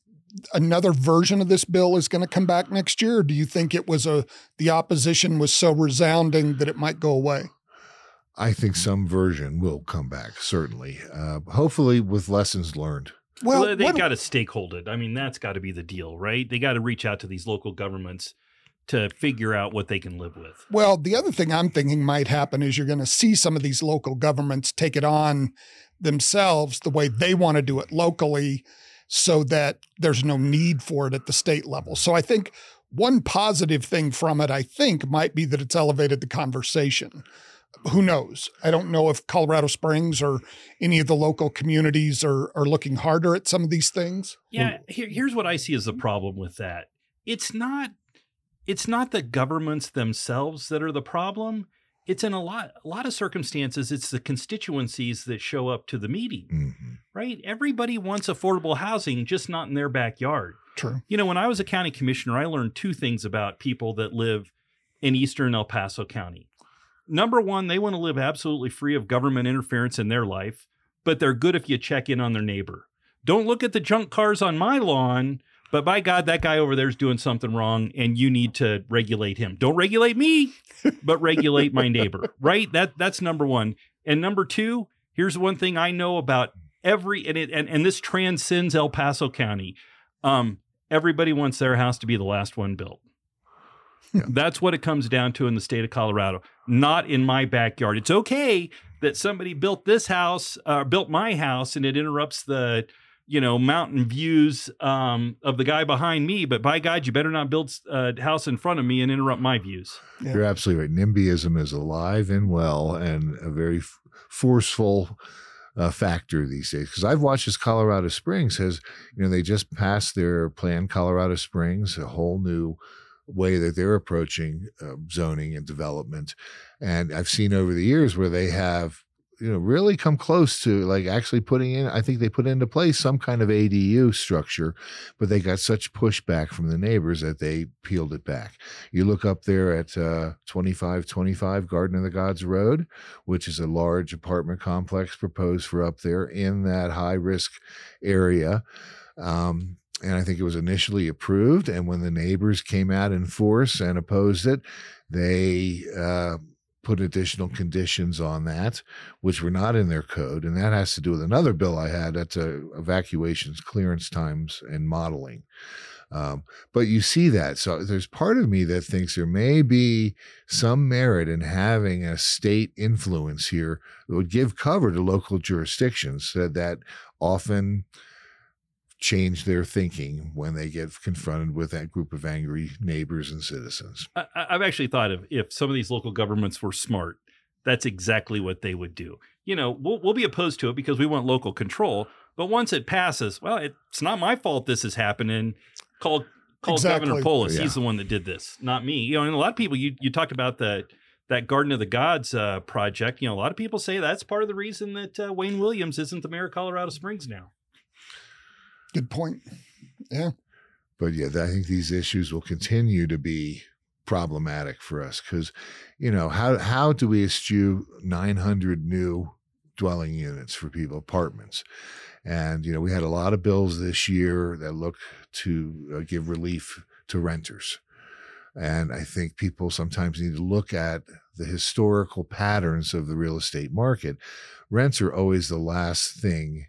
another version of this bill is going to come back next year? Or do you think it was a the opposition was so resounding that it might go away? I think some version will come back, certainly. Uh, hopefully, with lessons learned. Well, they got to stakehold it. I mean, that's got to be the deal, right? They got to reach out to these local governments to figure out what they can live with. Well, the other thing I'm thinking might happen is you're going to see some of these local governments take it on themselves the way they want to do it locally so that there's no need for it at the state level. So I think one positive thing from it, I think, might be that it's elevated the conversation. Who knows? I don't know if Colorado Springs or any of the local communities are, are looking harder at some of these things. Yeah, here, here's what I see as the problem with that. It's not it's not the governments themselves that are the problem. It's in a lot a lot of circumstances it's the constituencies that show up to the meeting, Mhm. right? Everybody wants affordable housing just not in their backyard. True. You know, when I was a county commissioner, I learned two things about people that live in eastern El Paso County. Number one, they want to live absolutely free of government interference in their life, but they're good if you check in on their neighbor. Don't look at the junk cars on my lawn, but by God, that guy over there is doing something wrong and you need to regulate him. Don't regulate me, but regulate my neighbor, right? That that's number one. And number two, here's one thing I know about every and it and, and this transcends El Paso County. Um, everybody wants their house to be the last one built. Yeah. That's what it comes down to in the state of Colorado. Not in my backyard. It's okay that somebody built this house, uh, built my house, and it interrupts the, you know, mountain views um, of the guy behind me. But by God, you better not build a house in front of me and interrupt my views. Yeah. You're absolutely right. NIMBYism is alive and well and a very f- forceful uh, factor these days. Because I've watched as Colorado Springs has, you know, they just passed their plan, Colorado Springs, a whole new way that they're approaching uh, zoning and development. And I've seen over the years where they have, you know, really come close to like actually putting in, I think they put into place some kind of ADU structure, but they got such pushback from the neighbors that they peeled it back. You look up there at uh, 2525 Garden of the Gods Road, which is a large apartment complex proposed for up there in that high risk area. Um, and I think it was initially approved. And when the neighbors came out in force and opposed it, they uh, put additional conditions on that, which were not in their code. And that has to do with another bill I had that's evacuations, clearance times, and modeling. Um, but you see that. So there's part of me that thinks there may be some merit in having a state influence here that would give cover to local jurisdictions that, that often change their thinking when they get confronted with that group of angry neighbors and citizens. I, I've actually thought of if some of these local governments were smart, that's exactly what they would do. You know, we'll, we'll be opposed to it because we want local control, But once it passes, well, it's not my fault this is happening. Call call Exactly. Governor Polis. Yeah. He's the one that did this, not me. You know, and a lot of people you you talked about the that Garden of the Gods uh, project. You know, a lot of people say that's part of the reason that uh, Wayne Williams isn't the mayor of Colorado Springs now. Good point. Yeah. but yeah, I think these issues will continue to be problematic for us because, you know, how how do we eschew 900 new dwelling units for people, apartments? And you know, we had a lot of bills this year that look to uh, give relief to renters. And I think people sometimes need to look at the historical patterns of the real estate market. Rents are always the last thing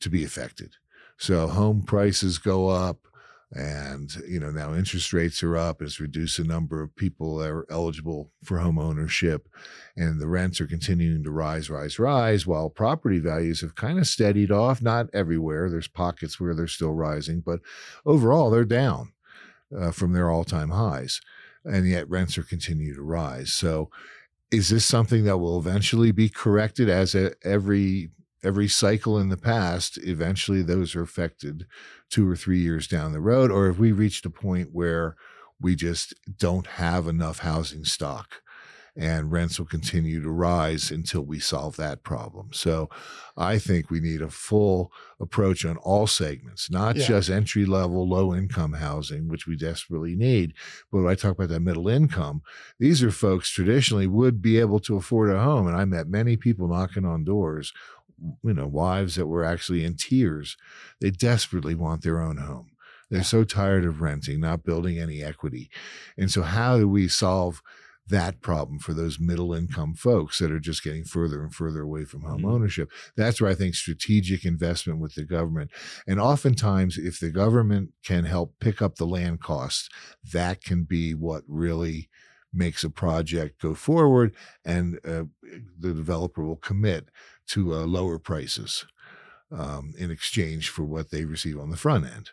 to be affected. So home prices go up and you know now interest rates are up it's reduced the number of people that are eligible for home ownership and the rents are continuing to rise rise rise while property values have kind of steadied off not everywhere there's pockets where they're still rising but overall they're down uh, from their all-time highs and yet rents are continuing to rise. So is this something that will eventually be corrected as a, every every cycle in the past eventually those are affected two or three years down the road or if we reached a point where we just don't have enough housing stock and rents will continue to rise until we solve that problem so i think we need a full approach on all segments not Yeah. just entry level low income housing which we desperately need but when i talk about that middle income these are folks traditionally would be able to afford a home and i met many people knocking on doors you know wives that were actually in tears. They desperately want their own home. They're so tired of renting not building any equity. And so how do we solve that problem for those middle income folks that are just getting further and further away from home Mhm. ownership? That's where i think strategic investment with the government and oftentimes if the government can help pick up the land costs that can be what really makes a project go forward and uh, the developer will commit to uh, lower prices um, in exchange for what they receive on the front end.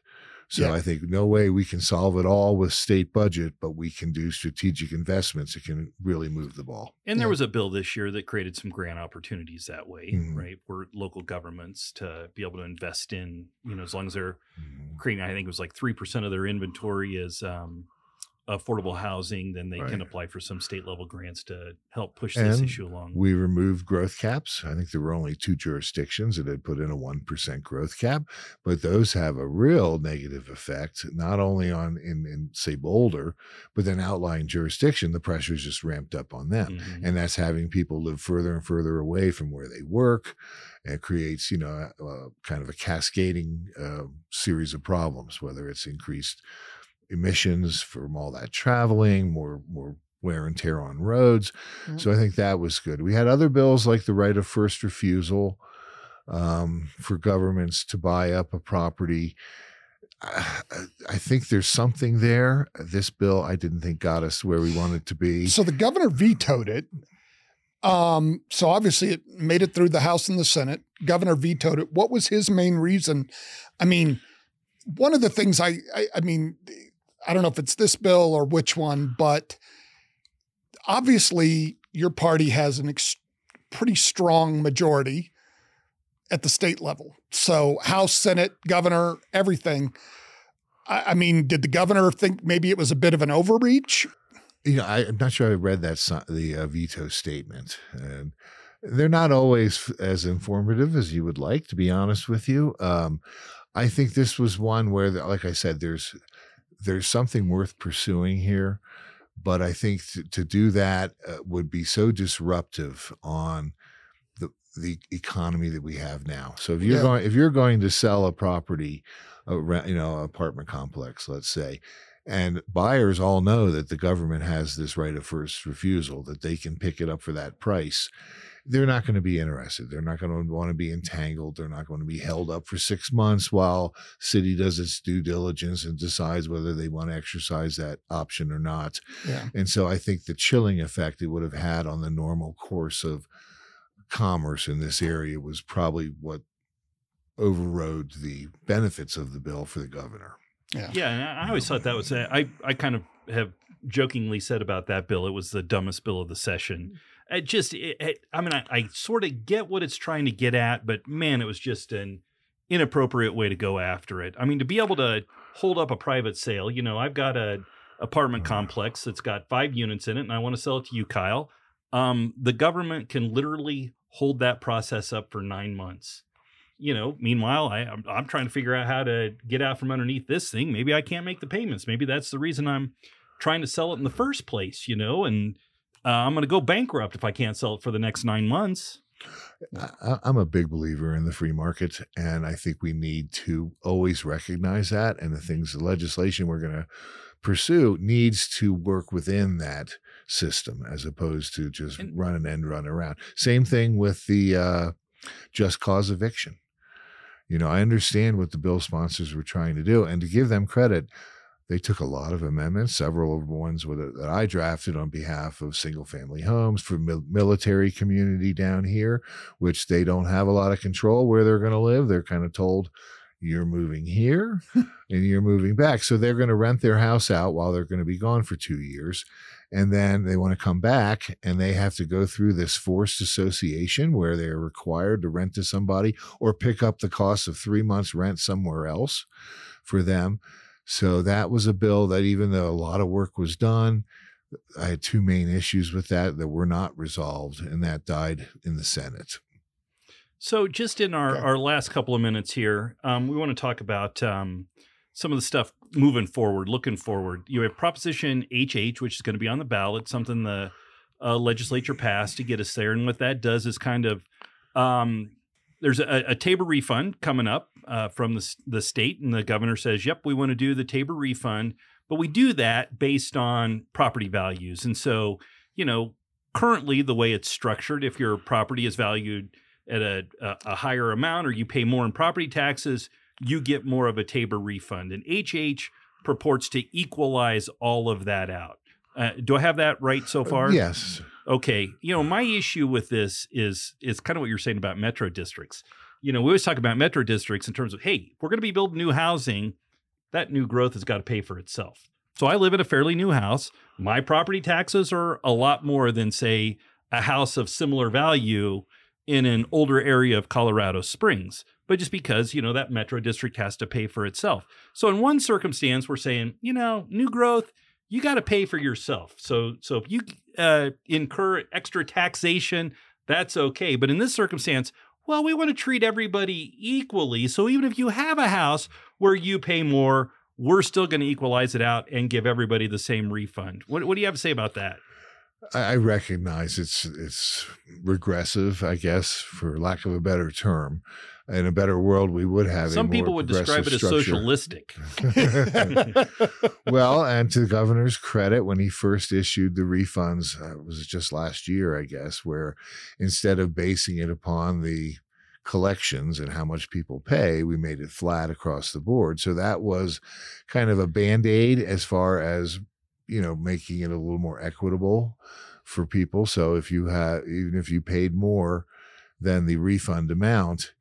So Yeah. I think no way we can solve it all with state budget, but we can do strategic investments that can really move the ball. And there Yeah. was a bill this year that created some grant opportunities that way, Mhm. right? For local governments to be able to invest in, you know, as long as they're Mm-hmm. creating, I think it was like 3% of their inventory is um, affordable housing, then they can apply for some state level grants to help push this issue along. We removed growth caps. I think there were only two jurisdictions that had put in a 1% growth cap, but those have a real negative effect, not only on, in, in say, Boulder, but then outlying jurisdiction, the pressure's just ramped up on them. Mhm. and that's having people live further and further away from where they work and it creates you know uh, kind of a cascading uh, series of problems whether it's increased emissions from all that traveling more more wear and tear on roads Mhm. so i think that was good we had other bills like the right of first refusal um, for governments to buy up a property I I think there's something there. This bill, I didn't think got us where we wanted to be. So the governor vetoed it. Um, so obviously it made it through the House and the Senate. Governor vetoed it. What was his main reason? I mean, one of the things I, I, I mean, I don't know if it's this bill or which one, but obviously your party has an ex- pretty strong majority at the state level. So House, Senate, governor, everything. I, I mean, did the governor think maybe it was a bit of an overreach? you know, I, I'm not sure I read that the uh, veto statement, and they're not always as informative as you would like, to be honest with you. Um, I think this was one where, like I said, there's there's something worth pursuing here, but I think to, to do that uh, would be so disruptive on the the economy that we have now. So if you're Yeah. going if you're going to sell a property, a, re- you know, apartment complex, let's say, and buyers all know that the government has this right of first refusal, that they can pick it up for that price. They're not going to be interested. They're not going to want to be entangled. They're not going to be held up for six months while city does its due diligence and decides whether they want to exercise that option or not. Yeah. And so I think the chilling effect it would have had on the normal course of commerce in this area was probably what overrode the benefits of the bill for the governor. Yeah. Yeah, and I I always thought that was I I kind of have jokingly said about that bill it was the dumbest bill of the session. It just it, it, I mean I, I sort of get what it's trying to get at, but man, it was just an inappropriate way to go after it. I mean, to be able to hold up a private sale, you know, I've got a apartment mm-hmm. complex that's got five units in it, and I want to sell it to you, Kyle. Um, the government can literally hold that process up for nine months. You know, meanwhile, I, I'm, I'm trying to figure out how to get out from underneath this thing. Maybe I can't make the payments. Maybe that's the reason I'm trying to sell it in the first place. You know, and uh, I'm going to go bankrupt if I can't sell it for the next nine months. I, I'm a big believer in the free market, and I think we need to always recognize that. And the things, the legislation we're going to pursue needs to work within that system as opposed to just And- run an end run around. Same thing with the uh, just cause eviction. You know, I understand what the bill sponsors were trying to do, and to give them credit, they took a lot of amendments, several of the ones with that I drafted on behalf of single family homes for mil- military community down here, which they don't have a lot of control where they're going to live. They're kind of told you're moving here and you're moving back. So they're going to rent their house out while they're going to be gone for two years. And then they want to come back and they have to go through this forced association where they're required to rent to somebody or pick up the cost of three months' rent somewhere else for them. So that was a bill that, even though a lot of work was done, I had two main issues with that that were not resolved, and that died in the Senate. So, just in our, Okay. our last couple of minutes here, um, we want to talk about um, some of the stuff moving forward, looking forward. You have Proposition HH, which is going to be on the ballot, something the uh, legislature passed to get us there. And what that does is kind of um, there's a, a Tabor refund coming up uh, from the, the state, and the governor says, Yep, we want to do the Tabor refund, but we do that based on property values. And so, you know, currently the way it's structured, if your property is valued at a, a, a higher amount or you pay more in property taxes, you get more of a Tabor refund. And HH purports to equalize all of that out. Uh, do I have that right so far? Yes. Okay. You know, my issue with this is is kind of what you're saying about metro districts. You know, we always talk about metro districts in terms of, hey, we're going to be building new housing, that new growth has got to pay for itself. So I live in a fairly new house. My property taxes are a lot more than, say, a house of similar value in an older area of Colorado Springs. But just because, you know, that metro district has to pay for itself. So in one circumstance, we're saying, you know, new growth, you got to pay for yourself. So so if you uh, incur extra taxation, that's okay. But in this circumstance, well, we want to treat everybody equally. So even if you have a house where you pay more, we're still going to equalize it out and give everybody the same refund. What, what do you have to say about that? I recognize it's it's regressive, I guess, for lack of a better term. In a better world, we would have. Some people would describe it as structure. socialistic. well, and to the governor's credit, when he first issued the refunds, uh, it was just last year, I guess, where instead of basing it upon the collections and how much people pay, we made it flat across the board. So that was kind of a band aid as far as, you know, making it a little more equitable for people. So if you had, even if you paid more than the refund amount,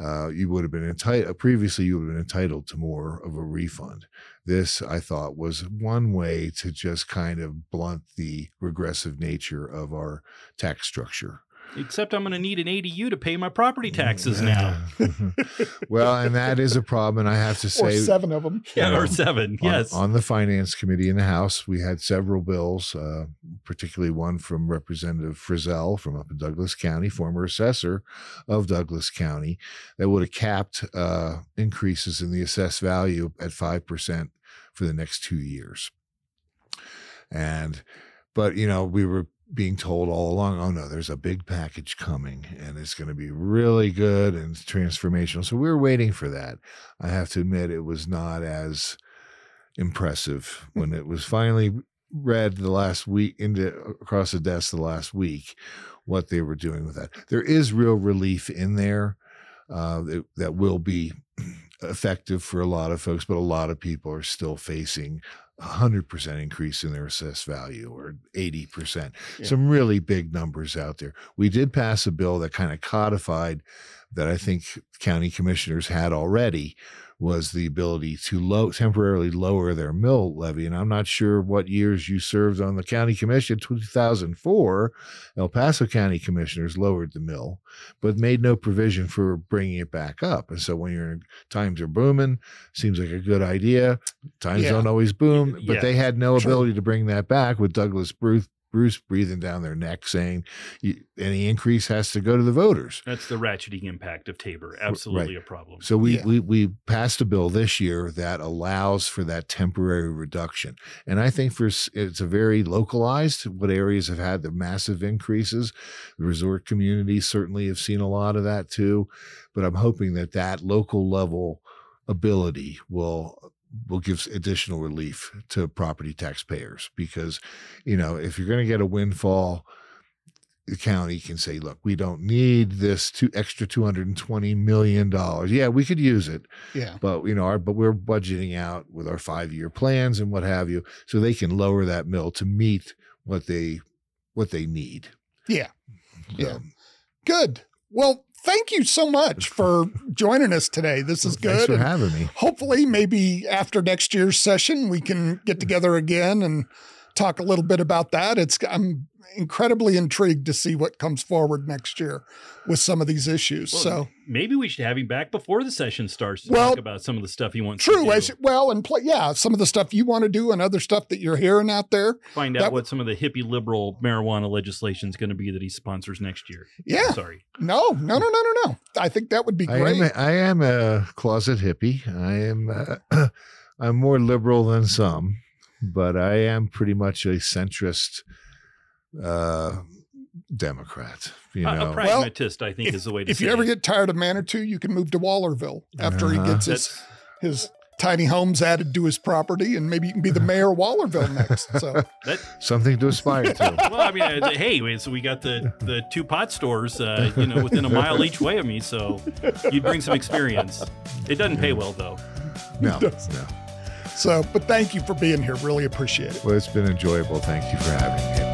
uh, you would have been entitled previously you would have been entitled to more of a refund. This i thought was one way to just kind of blunt the regressive nature of our tax structure Except I'm going to need an ADU to pay my property taxes now. well and that is a problem and i have to say, or say seven of them. Yeah, you or know, seven. on, Yes. on the finance committee in the house we had several bills uh, particularly one from representative Frizell from up in douglas county former assessor of douglas county that would have capped uh, increases in the assessed value at 5% for the next two years and but you know we were being told all along oh no there's a big package coming and it's going to be really good and transformational. So we were waiting for that. I have to admit it was not as impressive when it was finally read the last week into across the desk the last week what they were doing with that. There is real relief in there uh, that, that will be effective for a lot of folks but a lot of people are still facing 100% increase in their assessed value or 80% Yeah. some really big numbers out there we did pass a bill that kind of codified that I think county commissioners had already was the ability to low, temporarily lower their mill levy. And I'm not sure what years you served on the county commission. 2004, El Paso County commissioners lowered the mill, but made no provision for bringing it back up. And so when you're times are booming, seems like a good idea. Times Yeah. don't always boom, but Yeah. they had no Sure. ability to bring that back with Douglas Bruce. Bruce breathing down their neck, saying "You- any increase has to go to the voters. That's the ratcheting impact of Tabor. Absolutely a problem. So we, Yeah. we we passed a bill this year that allows for that temporary reduction, and I think for it's a very localized. What areas have had the massive increases? The resort communities certainly have seen a lot of that too, but I'm hoping that that local level ability will will give additional relief to property taxpayers because you know if you're going to get a windfall the county can say, look, we don't need this two extra two hundred and twenty million dollars. Yeah, we could use it, Yeah. but you know, our, but we're budgeting out with our five year plans and what have you, so they can lower that mill to meet what they what they need. Yeah. Yeah. Good. Well, thank you so much for joining us today. This is Thanks good. for and having me. hopefully, maybe after next year's session, we can get together again and talk a little bit about that. It's I'm incredibly intrigued to see what comes forward next year with some of these issues. Well, so maybe we should have him back before the session starts to Well, talk about some of the stuff he wants true. to As, do. well, and play, yeah, some of the stuff you want to do and other stuff that you're hearing out there. Find out w- what some of the hippie liberal marijuana legislation is going to be that he sponsors next year. Yeah. Sorry. No, no, no, no, no, no. I think that would be I great. am a, I am a closet hippie. I am uh, I'm more liberal than some, but I am pretty much a centrist uh, Democrat. You A- know, a pragmatist, I think, if, is the way to go if say you ever get tired of Manitou, you can move to Wallerville after he Uh-huh. gets his, his tiny homes added to his property, and maybe you can be the mayor of Wallerville next. So that, something to aspire to. well, I mean, uh, hey, wait, so we got the the two pot stores, uh, you know, within a mile each way of me. So you'd bring some experience. It doesn't pay well though. No, does. no. so, but thank you for being here. Really appreciate it. Well, it's been enjoyable. Thank you for having me.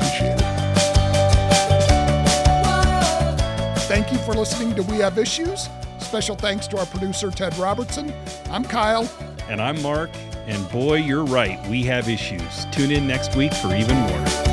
For listening to We Have Issues. Special thanks to our producer Ted Robertson. I'm Kyle. And I'm Mark. And boy, you're right. We have issues. Tune in next week for even more.